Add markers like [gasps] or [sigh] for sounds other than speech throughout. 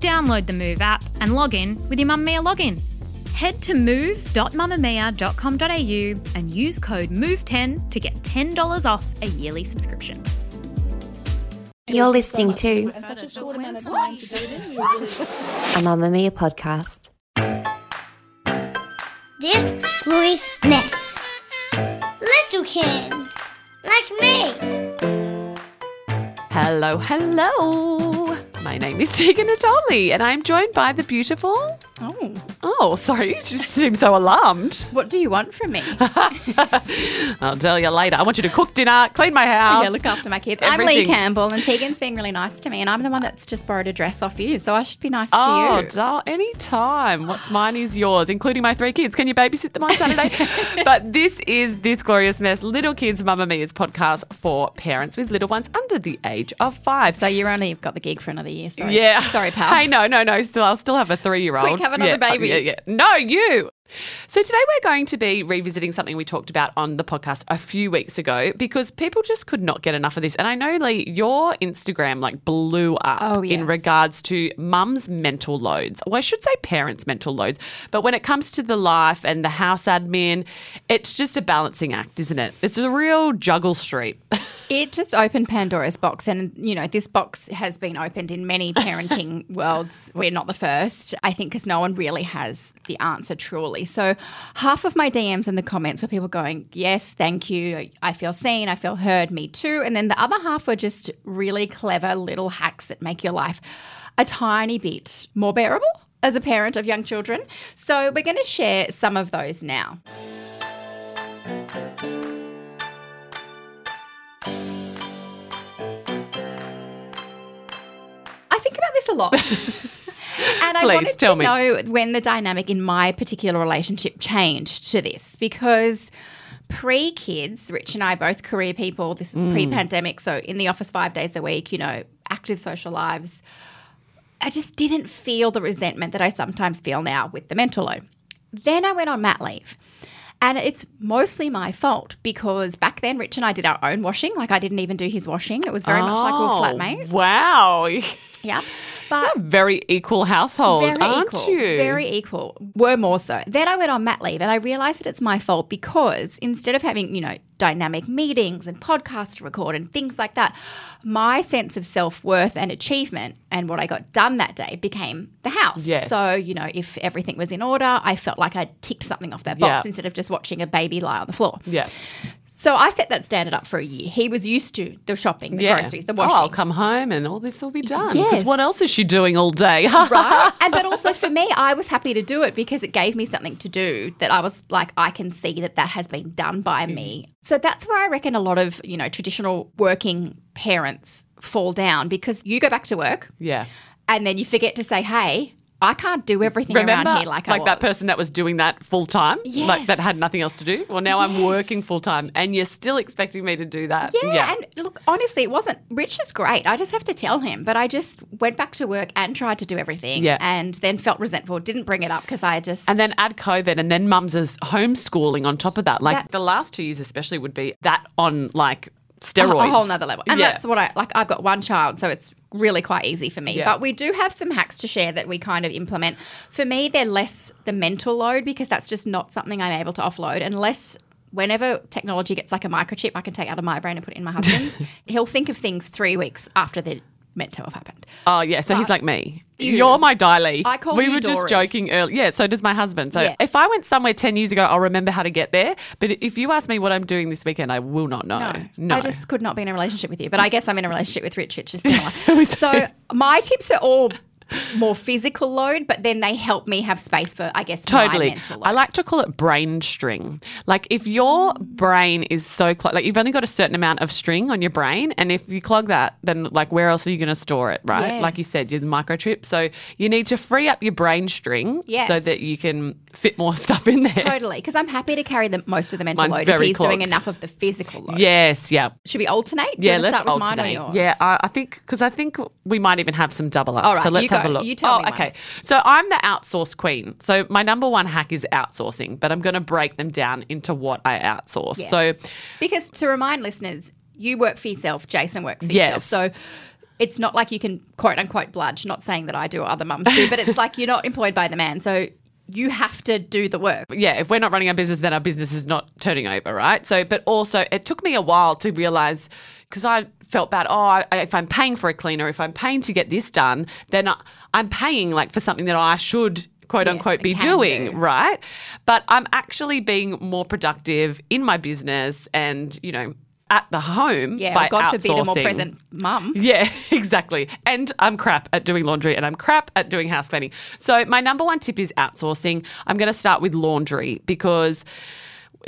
Download the Move app and log in with your Mamamia login. Head to move.mamamia.com.au and use code MOVE10 to get $10 off a yearly subscription. You're listening to and such a short amount of time to do it in. We really a Mamamia podcast. This glorious mess. Little kids, like me. Hello, hello. My name is Tegan Natoli, and I'm joined by the beautiful. Oh, Oh, sorry, you just seem so alarmed. what do you want from me? [laughs] I'll tell you later. I want you to cook dinner, clean my house. yeah, look after my kids. I'm Leigh Campbell, and Tegan's being really nice to me, and I'm the one that's just borrowed a dress off you, so I should be nice Oh, to you. Oh, doll, any time. What's mine is yours, including my three kids. Can you babysit them on Saturday? [laughs] but this is This Glorious Mess, Little Kids Mamamia's podcast for parents with little ones under the age of five. So you're only got the gig for another year. Sorry. Yeah. Sorry, pal. Hey, no, no, no. Still, I'll still have a three-year-old. Quick, have another Yeah, uh, baby. Yeah, yeah. No, you. So today we're going to be revisiting something we talked about on the podcast a few weeks ago because people just could not get enough of this. And I know, Leigh, your Instagram like blew up Oh, in regards to mum's mental loads. Well, I should say parents' mental loads. But when it comes to the life and the house admin, it's just a balancing act, isn't it? It's a real juggle street. [laughs] It just opened Pandora's box, and you know this box has been opened in many parenting [laughs] worlds. We're not the first, I think, because no one really has the answer truly. So, half of my DMs and the comments were people going, "Yes, thank you. I feel seen. I feel heard. Me too." And then the other half were just really clever little hacks that make your life a tiny bit more bearable as a parent of young children. So, we're going to share some of those now. I think about this a lot. [laughs] and I Please, wanted tell to me. know when the dynamic in my particular relationship changed to this because pre kids, Rich and I both career people, this is Mm. pre pandemic, so in the office five days a week, you know, active social lives. I just didn't feel the resentment that I sometimes feel now with the mental load. Then I went on mat leave. And it's mostly my fault because back then Rich and I did our own washing. Like I didn't even do his washing. It was very much like we were Oh, flatmates. Wow. [laughs] Yeah. But Very equal household, very aren't equal. you? Very equal. Were more so. Then I went on mat leave and I realized that it's my fault because instead of having, you know, dynamic meetings and podcasts to record and things like that, my sense of self worth and achievement and what I got done that day became the house. Yes. So, you know, if everything was in order, I felt like I ticked something off that box Yeah. instead of just watching a baby lie on the floor. Yeah. So I set that standard up for a year. He was used to the shopping, the yeah. groceries, the washing. Oh. I'll come home and all this will be done. Because Yes. what else is she doing all day? [laughs] right? And but also for me, I was happy to do it because it gave me something to do that I was like, I can see that that has been done by me. So that's where I reckon a lot of you know traditional working parents fall down because you go back to work yeah. and then you forget to say, hey. I can't do everything Remember, around here like, I that person that was doing that full time, like that had nothing else to do. Well, now I'm working full time, and you're still expecting me to do that. Yeah, and look, honestly, it wasn't. Rich is great. I just have to tell him, but I just went back to work and tried to do everything, Yeah. and then felt resentful. Didn't bring it up because I just And then add COVID, and then mums is homeschooling on top of that. Like That- the last two years, especially, would be that on like a, steroids. a whole nother level. And yeah. that's what I like. I've got one child, so it's really quite easy for me. Yeah. But we do have some hacks to share that we kind of implement. For me, they're less the mental load because that's just not something I'm able to offload unless. Whenever technology gets like a microchip, I can take out of my brain and put it in my husband's. [laughs] He'll think of things three weeks after they're meant to have happened. Oh yeah, so he's like me. You. You're my Daily. I call We were just joking earlier. Yeah, so does my husband. So Yeah. if I went somewhere ten years ago, I'll remember how to get there. But if you ask me what I'm doing this weekend, I will not know. No, I just could not be in a relationship with you. But I guess I'm in a relationship with Rich, is [laughs] so [laughs] my tips are all more physical load, but then they help me have space for, I guess, Totally. my mental load. I like to call it brain string. Like if your brain is so clog, like you've only got a certain amount of string on your brain, and if you clog that, then like where else are you going to store it, right? Like you said, Yes. your microchip. So you need to free up your brain string so that you can fit more [laughs] stuff in there. Totally, because I'm happy to carry the most of the mental Mine's load if he's doing enough of the physical load. Yes, yeah. Should we alternate? Do Yeah, let's start with alternate. Mine or yours? Yeah, I, I think because I think we might even have some double up. All right, so let's you have a look. You tell oh, me one. okay. So I'm the outsource queen. So my number one hack is outsourcing, but I'm going to break them down into what I outsource. Yes. So because to remind listeners, you work for yourself, Jason works for Yes. yourself. So it's not like you can quote unquote bludge, not saying that I do or other mums do, but it's [laughs] like you're not employed by the man. So you have to do the work. yeah, if we're not running our business, then our business is not turning over, right? So, but also, it took me a while to realize because I felt bad. Oh, I, if I'm paying for a cleaner, if I'm paying to get this done, then I, I'm paying like for something that I should quote Yes, unquote be doing, do. right? But I'm actually being more productive in my business and, you know, at the home Yeah, by God forbid a more present mum. [laughs] Yeah, [laughs] exactly. And I'm crap at doing laundry and I'm crap at doing house cleaning. So, my number one tip is outsourcing. I'm going to start with laundry because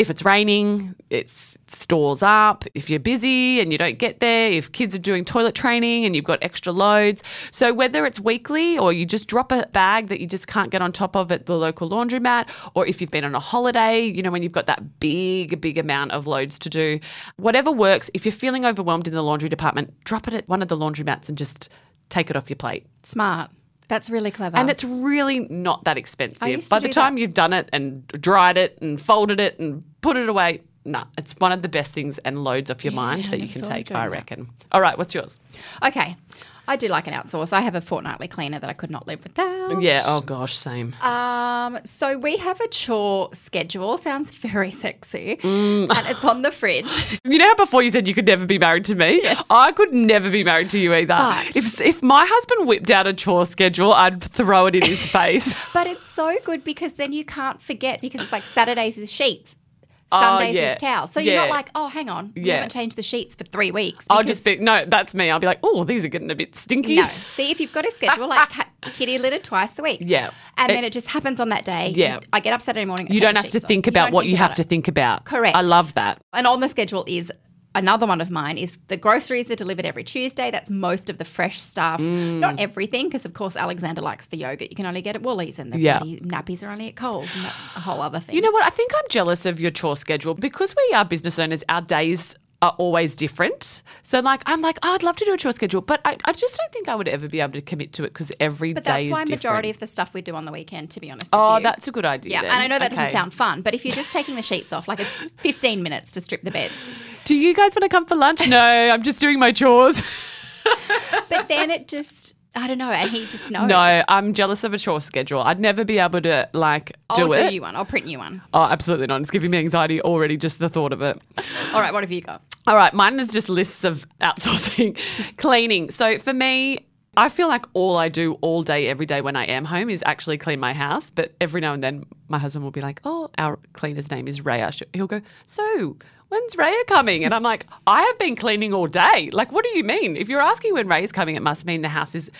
if it's raining, it stores up. If you're busy and you don't get there, if kids are doing toilet training and you've got extra loads. So, whether it's weekly or you just drop a bag that you just can't get on top of at the local laundromat, or if you've been on a holiday, you know, when you've got that big, big amount of loads to do, whatever works. If you're feeling overwhelmed in the laundry department, drop it at one of the laundromats and just take it off your plate. Smart. That's really clever. And it's really not that expensive. By the time that. you've done it and dried it and folded it and put it away, no, it's one of the best things and loads off your mind that you can take, I that. reckon. All right, what's yours? okay. I do like an outsource. I have a fortnightly cleaner that I could not live without. Yeah, oh gosh, same. Um, so we have a chore schedule. Sounds very sexy. Mm. And it's on the fridge. [laughs] You know how before you said you could never be married to me? I could never be married to you either. But- if if my husband whipped out a chore schedule, I'd throw it in his [laughs] face. But it's so good because then you can't forget because it's like Saturdays is sheets. Uh, oh, Sundays yeah. is towels. So you're Yeah. not like, oh, hang on, we haven't changed the sheets for three weeks. I'll just be no, that's me. I'll be like, oh, these are getting a bit stinky. no. See, if you've got a schedule, like [laughs] kitty litter twice a week. Yeah. And It- then it just happens on that day. Yeah. I get up Saturday morning. You don't have to think You about don't what think you have about to think about. Correct. I love that. And on the schedule is another one of mine is the groceries are delivered every Tuesday. That's most of the fresh stuff. Mm. Not everything, because of course Alexander likes the yogurt. You can only get at Woolies, and the Yeah. nappies are only at Coles, and that's a whole other thing. You know what? I think I'm jealous of your chore schedule because we are business owners. Our days are always different. So, like, I'm like, oh, I'd love to do a chore schedule, but I, I just don't think I would ever be able to commit to it because every day but that's is why majority different. of the stuff we do on the weekend, to be honest. Oh, you. that's a good idea. yeah. then. And I know that Okay. doesn't sound fun, but if you're just taking the sheets off, like it's 15 minutes to strip the beds. [laughs] Do you guys want to come for lunch? no, I'm just doing my chores. [laughs] But then it just, I don't know, and he just knows. no, I'm jealous of a chore schedule. I'd never be able to like do I'll do you one. I'll print you one. Oh, absolutely not. It's giving me anxiety already just the thought of it. All right, what have you got? All right, mine is just lists of outsourcing [laughs] cleaning. So for me, I feel like all I do all day, every day when I am home is actually clean my house. But every now and then, my husband will be like, "Oh, our cleaner's name is Raya." He'll go, "So." When's Raya coming? And I'm like, I have been cleaning all day. Like, what do you mean? If you're asking when Raya's coming, it must mean the house is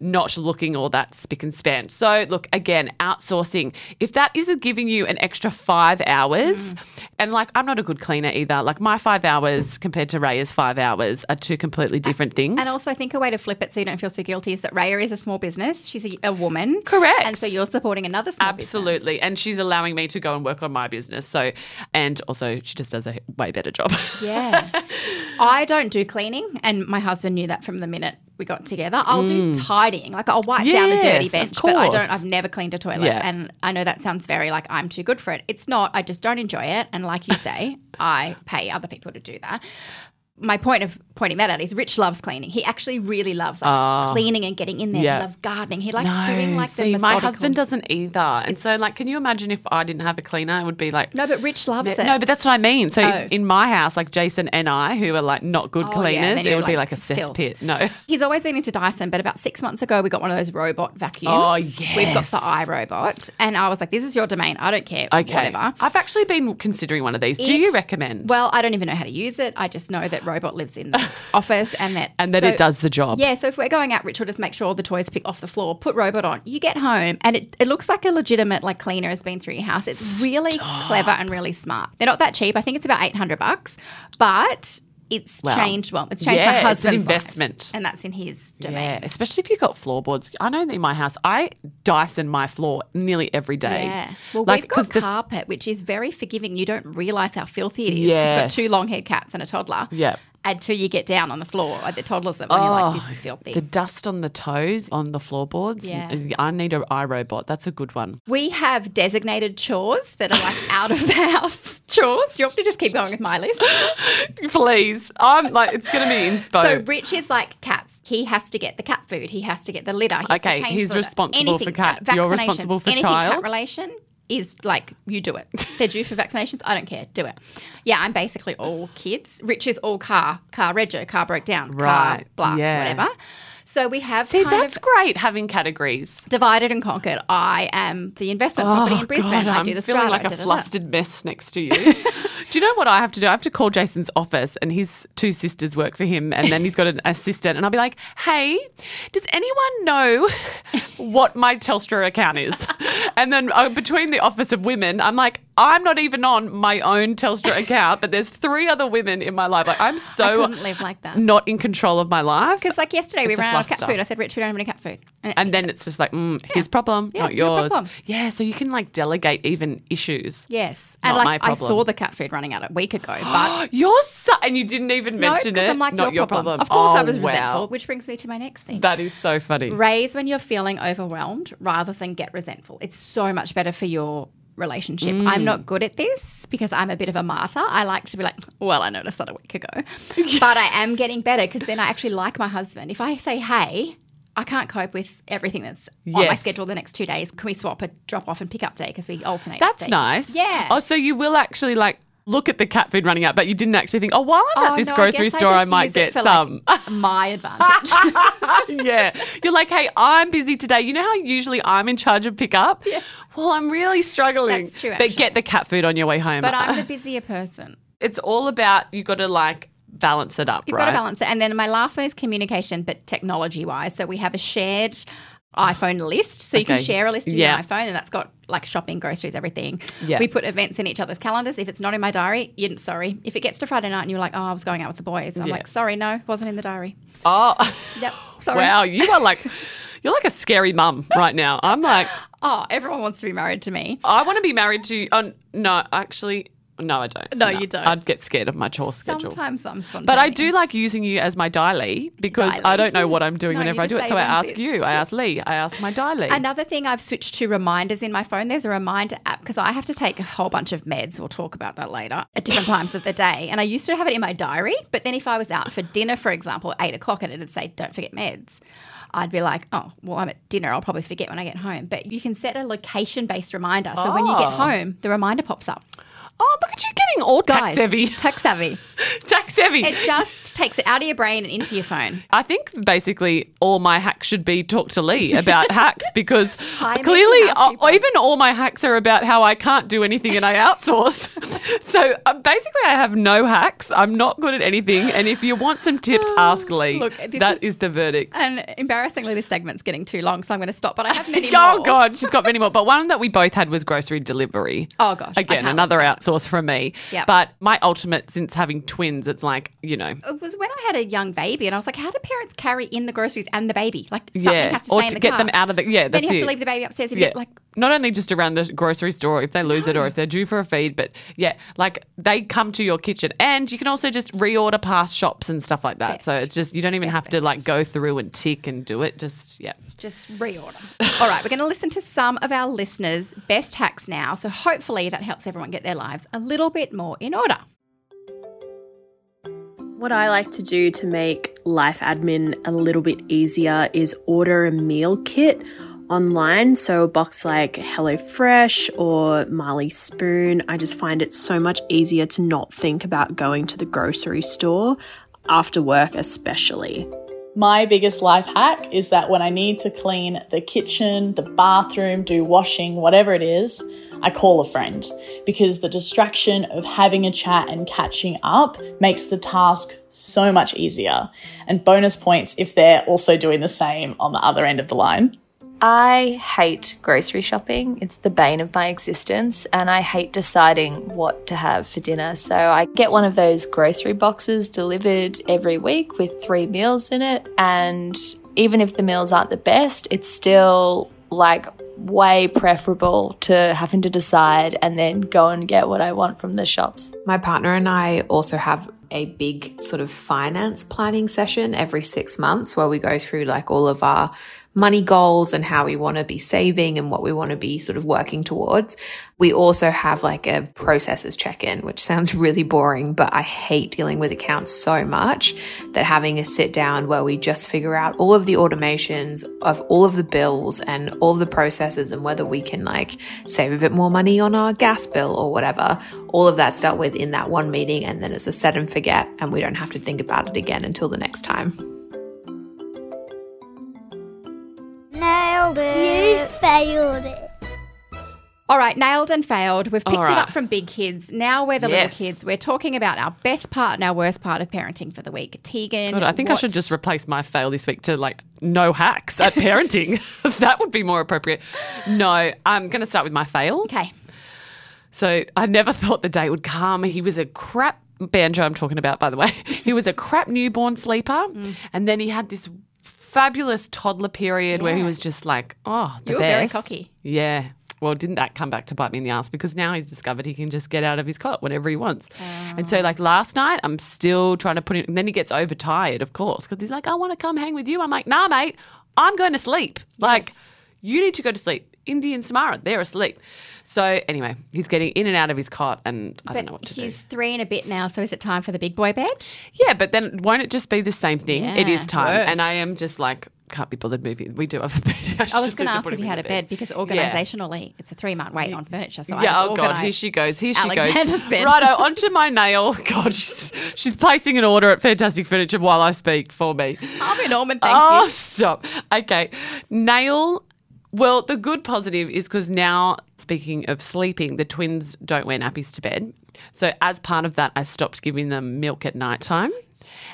not looking all that spick and span. So, look, again, outsourcing. If that isn't giving you an extra five hours, mm. and like, I'm not a good cleaner either. Like, my five hours compared to Raya's five hours are two completely different things. And also, I think a way to flip it so you don't feel so guilty is that Raya is a small business. She's a, a woman. Correct. And so you're supporting another small business. Absolutely. And she's allowing me to go and work on my business. So, and also, she just does a way better job. Yeah. [laughs] I don't do cleaning, and my husband knew that from the minute we got together. I'll do tidying, like I'll wipe down the dirty Mm. Yes, bench, but I don't. I've never cleaned a toilet, Yeah. and I know that sounds very like I'm too good for it. It's not. I just don't enjoy it, and like you say, I pay other people to do that. My point of pointing that out is Rich loves cleaning. He actually really loves like, ah. cleaning and getting in there. Yeah. He loves gardening. He likes doing like see, the my husband doesn't either. And so, like, can you imagine if I didn't have a cleaner? It would be like, No, but Rich loves it. No, but that's what I mean. So Oh. in my house, like Jason and I, who are like not good Oh, cleaners, then it would be like like a cesspit. No. [laughs] He's always been into Dyson, but about six months ago, we got one of those robot vacuums. Oh, yes. We've got the iRobot. And I was like, this is your domain. I don't care. Okay. Whatever. I've actually been considering one of these. Do you recommend? Well, I don't even know how to use it. I just know that robot lives in the [laughs] office and that And that so- it does the job. Yeah, so if we're going out, Rich will just make sure all the toys pick off the floor, put robot on. You get home and it, it looks like a legitimate like cleaner has been through your house. It's really clever and really smart. They're not that cheap. I think it's about eight hundred bucks, but it's Wow. changed. Well, it's changed Yeah, my it's an husband's life, investment. and that's in his domain. Yeah, especially if you've got floorboards. I know that in my house, I Dyson my floor nearly every day. Yeah. Well, Like, we've got 'cause the- carpet, which is very forgiving. You don't realize how filthy it is. Yes. You've got two long haired cats and a toddler. Yeah. Until you get down on the floor at the toddler's and you're like, this is filthy. Oh, The dust on the toes, on the floorboards. Yeah. I need an iRobot. That's a good one. We have designated chores that are like out of the house [laughs] chores. You me to just keep going with my list? [laughs] Please. I'm like, it's going to be inspo. So Rich is like cats. He has to get the cat food. He has to get the litter. He has to Okay, change he's the litter. responsible for cat. uh, You're responsible for anything child? Cat relation is like you do it. [laughs] They're due for vaccinations. I don't care. Do it. Yeah, I'm basically all kids. Rich is all car, car rego, car broke down, car Right, blah, yeah. whatever. So we have See, that's great having categories. divided and conquered. I am the investment property in Brisbane. Oh, God, I I'm do the feeling strata. like a flustered mess next to you. [laughs] do you know what I have to do? I have to call Jason's office, and his two sisters work for him, and then he's got an assistant, and I'll be like, "Hey, does anyone know [laughs] what my Telstra account is?" [laughs] And then uh, between the Office of Women, I'm like, "I'm not even on my own Telstra account, but there's three other women in my life. Like, I'm I so couldn't live like that. not in control of my life." Because like yesterday, we It's a ran out of cat food. I said, Rich, we don't have any cat food. And, And then it's just like, mm, his problem, Yeah, not your yours. problem. Yeah, so you can like delegate even issues. yes, and like I saw the cat food running out a week ago, but [gasps] Your son, and you didn't even no, mention because it. I'm like not your, problem. Of Oh, course, I was wow. resentful, which brings me to my next thing. That is so funny. Raise when you're feeling overwhelmed rather than get resentful. It's so much better for your relationship. Mm. I'm not good at this because I'm a bit of a martyr. I like to be like, well, I noticed that a week ago. [laughs] but I am getting better because then I actually like my husband. If I say, hey, I can't cope with everything that's on my schedule the next two days. Can we swap a drop off and pick up day because we alternate? That's nice. Yeah. Oh, so you will actually like look at the cat food running out, but you didn't actually think, oh, while I'm Oh, at this no, grocery guess store, I, just might get some. like, [laughs] my advantage. [laughs] yeah. You're like, hey, I'm busy today. You know how usually I'm in charge of pickup? Yes. Well, I'm really struggling. That's true, But actually. get the cat food on your way home. but I'm the [laughs] busier person. it's all about you got to like balance it up, You've right? got to balance it. And then my last one is communication, but technology wise. So we have a shared iPhone list. So you can share a list in Yeah. your iPhone, and that's got like shopping, groceries, everything. Yeah. We put events in each other's calendars. If it's not in my diary, you sorry. If it gets to Friday night and you're like, oh, I was going out with the boys, I'm Yeah. like, sorry, no, wasn't in the diary. Oh, Yep, sorry. wow. You are like, you're like a scary mum right now. I'm like, [laughs] Oh, everyone wants to be married to me. I want to be married to. Oh no, actually, no, I don't. No, you don't. I'd get scared of my chore schedule. Sometimes I'm spontaneous. But I do like using you as my daily because I don't know what I'm [laughs] doing No, whenever you I do just it. So say I ask you. I ask Leigh, I ask my daily. Another thing I've switched to reminders in my phone. There's a reminder app because I have to take a whole bunch of meds. We'll talk about that later at different times of the day. And I used to have it in my diary, but then if I was out for dinner, for example, at eight o'clock, and it'd say, "Don't forget meds." I'd be like, oh, well, I'm at dinner. I'll probably forget when I get home. But you can set a location based reminder. So when you get Oh. home, the reminder pops up. Oh, look at you getting all Guys, tax savvy. [laughs] Tech savvy. [laughs] tax savvy. It just takes it out of your brain and into your phone. I think basically all my hacks should be talk to Leigh about [laughs] hacks because Hi, clearly, uh, even all my hacks are about how I can't do anything and I outsource. so uh, basically, I have no hacks. I'm not good at anything. And if you want some tips, [gasps] ask Leigh. Look, this that is- is the verdict. And embarrassingly, this segment's getting too long, so I'm going to stop. But I have many Oh more. God, she's got many more. But one that we both had was grocery delivery. Oh, gosh. Again, another live outsource from me. Yep. But my ultimate since having twins, it's like, you know, It was when I had a young baby, and I was like, how do parents carry in the groceries and the baby? Like something yeah. has to or stay in to the get car. them out of the yeah, Then you have it. to leave the baby upstairs. If yeah. like, not only just around the grocery store if they lose it or if they're due for a feed, but yeah, like they come to your kitchen and you can also just reorder past shops and stuff like that. So it's just you don't even Best, have to like best. go through and tick and do it. Just yeah. just reorder. All right, we're going to listen to some of our listeners' best hacks now. So hopefully that helps everyone get their lives a little bit more in order. What I like to do to make life admin a little bit easier is order a meal kit online. So, a box like HelloFresh or Marley Spoon. I just find it so much easier to not think about going to the grocery store after work, especially. My biggest life hack is that when I need to clean the kitchen, the bathroom, do washing, whatever it is, I call a friend because the distraction of having a chat and catching up makes the task so much easier. And bonus points if they're also doing the same on the other end of the line. I hate grocery shopping. It's the bane of my existence, and I hate deciding what to have for dinner. So I get one of those grocery boxes delivered every week with three meals in it. And even if the meals aren't the best, it's still like way preferable to having to decide and then go and get what I want from the shops. My partner and I also have a big sort of finance planning session every six months where we go through like all of our money goals and how we want to be saving and what we want to be sort of working towards. We also have like a processes check in, which sounds really boring, but I hate dealing with accounts so much that having a sit down where we just figure out all of the automations of all of the bills and all of the processes and whether we can like save a bit more money on our gas bill or whatever. All of that's dealt with in that one meeting. And then it's a set and forget, and we don't have to think about it again until the next time. Nailed it. You failed it. All right, nailed and failed. We've picked All it up from big kids. Now we're the Yes. little kids. We're talking about our best part and our worst part of parenting for the week. Tegan. God, I think I should just replace my fail this week to like no hacks at parenting. [laughs] that would be more appropriate. No, I'm going to start with my fail. Okay. So I never thought the day would come. He was a crap banjo. I'm talking about, by the way. [laughs] He was a crap newborn sleeper, Mm. and then he had this fabulous toddler period where he was just like, oh, the You were very cocky. Yeah. Well, didn't that come back to bite me in the ass? Because now he's discovered he can just get out of his cot whenever he wants. And Oh. so, like last night, I'm still trying to put it. And then he gets overtired, of course, because he's like, I want to come hang with you. I'm like, nah, mate, I'm going to sleep. Like, you need to go to sleep. Indy and Samara, they're asleep. So anyway, he's getting in and out of his cot, and I But don't know what to he's do. three and a bit now, so is it time for the big boy bed? Yeah, but then won't it just be the same thing? it Yeah, is time, worse. and I am just like can't be bothered moving. We do have a [laughs] bed. I was going to ask if you had a bed because Yeah. organisationally it's a three month wait on furniture. So I yeah, oh god, here she goes. Here she Alexander's goes. bed. Righto, onto my nail. [laughs] God, she's, she's placing an order at Fantastic Furniture while I speak for me. i Harvey Norman, thank you. oh, you. stop. Okay. Nail. Well, the good positive is because now, speaking of sleeping, the twins don't wear nappies to bed. So, as part of that, I stopped giving them milk at night time.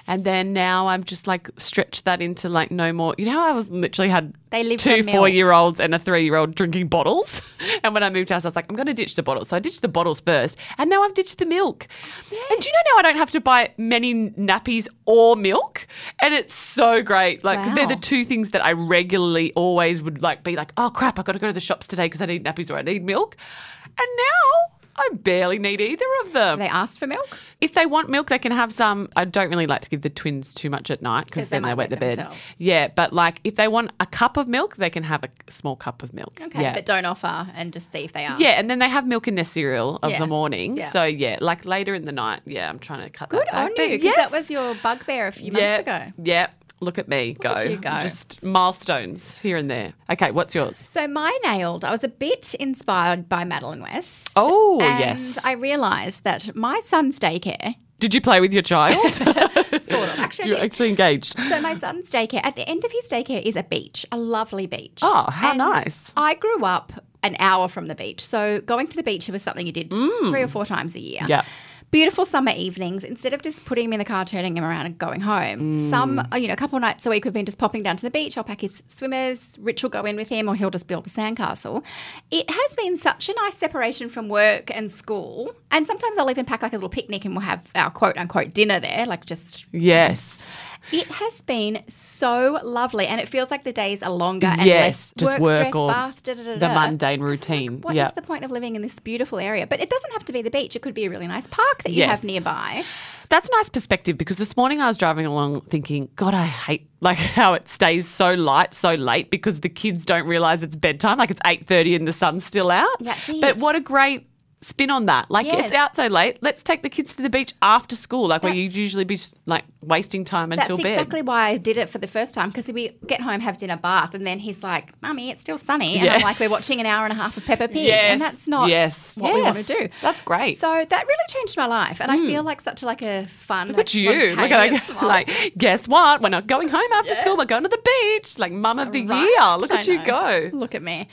And then now I've just like stretched that into like no more. You know, I was literally had They live two milk. four year olds and a three year old drinking bottles. [laughs] And when I moved house, I was like, I'm going to ditch the bottles. So I ditched the bottles first. And now I've ditched the milk. And do you know now I don't have to buy many nappies or milk? And it's so great. Like, because they're the two things that I regularly always would like be like, oh crap, I've got to go to the shops today because I need nappies or I need milk. And now I barely need either of them. They asked for milk. If they want milk, they can have some. I don't really like to give the twins too much at night because then they wet the wet bed. themselves. Yeah, but like if they want a cup of milk, they can have a small cup of milk. Okay, yeah. but don't offer and just see if they ask. yeah, and then they have milk in their cereal of Yeah. the morning. Yeah. So yeah, like later in the night. Yeah, I'm trying to cut Good that back. on you, because yes. that was your bugbear a few months ago. Yeah, look at me go. at you go. Just milestones here and there. Okay, what's yours? So my nailed, I was a bit inspired by Madeleine West. Oh, and yes. I realised that my son's daycare, Did you play with your child? [laughs] sort of, actually, You're actually engaged. So my son's daycare, at the end of his daycare is a beach, a lovely beach. Oh, how And nice. I grew up an hour from the beach. So going to the beach was something you did three or four times a year. Mm. Yeah. Beautiful summer evenings. Instead of just putting him in the car, turning him around and going home, Mm. some, uh, you know, a couple nights a week we've been just popping down to the beach. I'll pack his swimmers. Rich will go in with him or he'll just build a sandcastle. It has been such a nice separation from work and school. And sometimes I'll even pack like a little picnic and we'll have our quote unquote dinner there, like just Yes. It has been so lovely, and it feels like the days are longer and Yes, less just work, work stress, or bath, da, da, da, the mundane routine. Like, what is Yeah. the point of living in this beautiful area? But it doesn't have to be the beach. It could be a really nice park that you have nearby. That's a nice perspective because this morning I was driving along thinking, God, I hate like [laughs] how it stays so light so late because the kids don't realize it's bedtime. Like it's eight thirty and the sun's still out. That's it. But what a great spin on that. Like Yes. it's out so late. Let's take the kids to the beach after school, like where you'd usually be like wasting time That's until bed. That's exactly why I did it for the first time because we get home, have dinner, bath, and then he's like, "Mummy, it's still sunny," and Yeah. I'm like, "We're watching an hour and a half of Peppa Pig," Yes. and that's not yes. what we want to do. That's great. So that really changed my life, and I hmm. feel like such a, like a fun. Look like, at you. Look at like, [laughs] like, guess what? We're not going home after school. We're going to the beach. Like mum of the Right? year. Look I at you know. go. Look at me.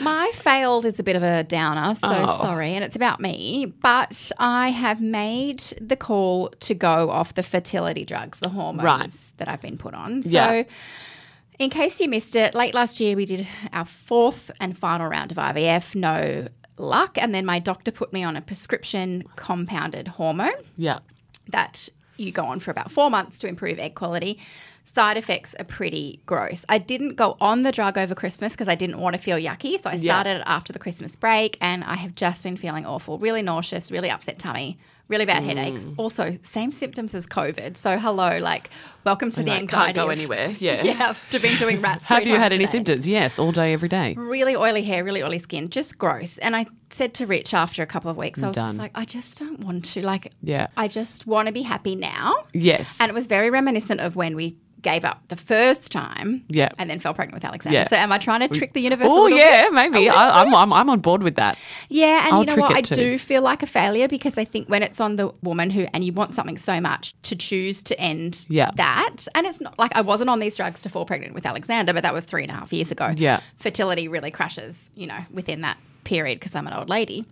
My failed is a bit of a downer, so Oh. sorry, and it's about me. But I have made the call to go off the fertility drugs, the hormones Right. that I've been put on. So, Yeah. in case you missed it, late last year we did our fourth and final round of IVF. No luck, and then my doctor put me on a prescription compounded hormone Yeah. that you go on for about four months to improve egg quality. Side effects are pretty gross. I didn't go on the drug over Christmas because I didn't want to feel yucky. So I started it after the Christmas break and I have just been feeling awful, really nauseous, really upset tummy, really bad headaches. Mm. Also, same symptoms as COVID. So, hello, like, welcome to the Like, anxiety. can't go of- anywhere. [laughs] Yeah. Yeah, I've been doing rats. [laughs] Have you had any symptoms? Yes, all day, every day. really oily hair, really oily skin, just gross. And I said to Rich after a couple of weeks, I was Done. just like, I just don't want to. Like, Yeah. I just want to be happy now. Yes. And it was very reminiscent of when we gave up the first time Yeah. and then fell pregnant with Alexander. Yeah. So am I trying to trick the universe? Oh yeah, bit? maybe. I, I'm, I'm I'm on board with that. yeah, and I'll you know what? I too. do feel like a failure because I think when it's on the woman who, and you want something so much to choose to end Yeah. that, and it's not like I wasn't on these drugs to fall pregnant with Alexander, but that was three and a half years ago. Yeah. Fertility really crashes, you know, within that period because I'm an old lady.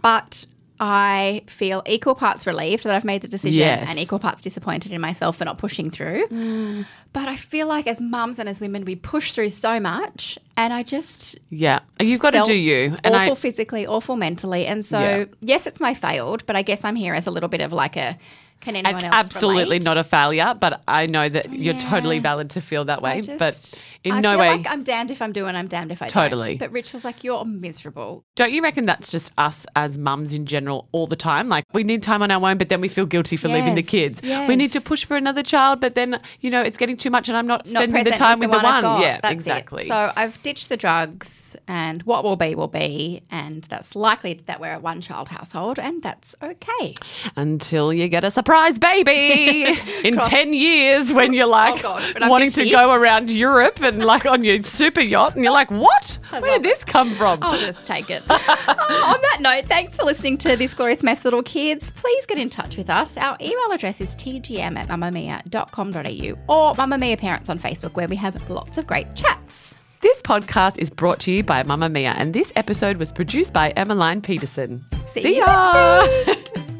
But I feel equal parts relieved that I've made the decision Yes. and equal parts disappointed in myself for not pushing through. Mm. But I feel like as mums and as women, we push through so much, and I just Yeah, you've got to do you. And awful I physically, awful mentally, and so Yeah. yes, it's my failed, but I guess I'm here as a little bit of like a can anyone else absolutely relate? not a failure, but I know that oh, you're totally valid to feel that way. just- but in I no way. like I'm damned if I'm doing, I'm damned if I Totally. don't. But Rich was like, "You're miserable." Don't you reckon that's just us as mums in general all the time? Like we need time on our own, but then we feel guilty for leaving the Yes, kids. We need to push for another child, but then you know it's getting too much, and I'm not Not spending the time with with the the one one. Yeah, That's it. exactly. So I've ditched the drugs, and what will be will be, and that's likely that we're a one-child household, and that's okay. Until you get us a surprise baby [laughs] in Cross- 10 years when you're like Oh, God, wanting 50. to go around Europe and like on your super yacht and you're like, what? Where did this come from? I'll just take it. Uh, on that note, thanks for listening to This Glorious Mess Little Kids. Please get in touch with us. Our email address is tgm at mamamia.com.au or Mamamia Parents on Facebook, where we have lots of great chats. This podcast is brought to you by Mamamia and this episode was produced by Emmeline Peterson. See you ya! [laughs]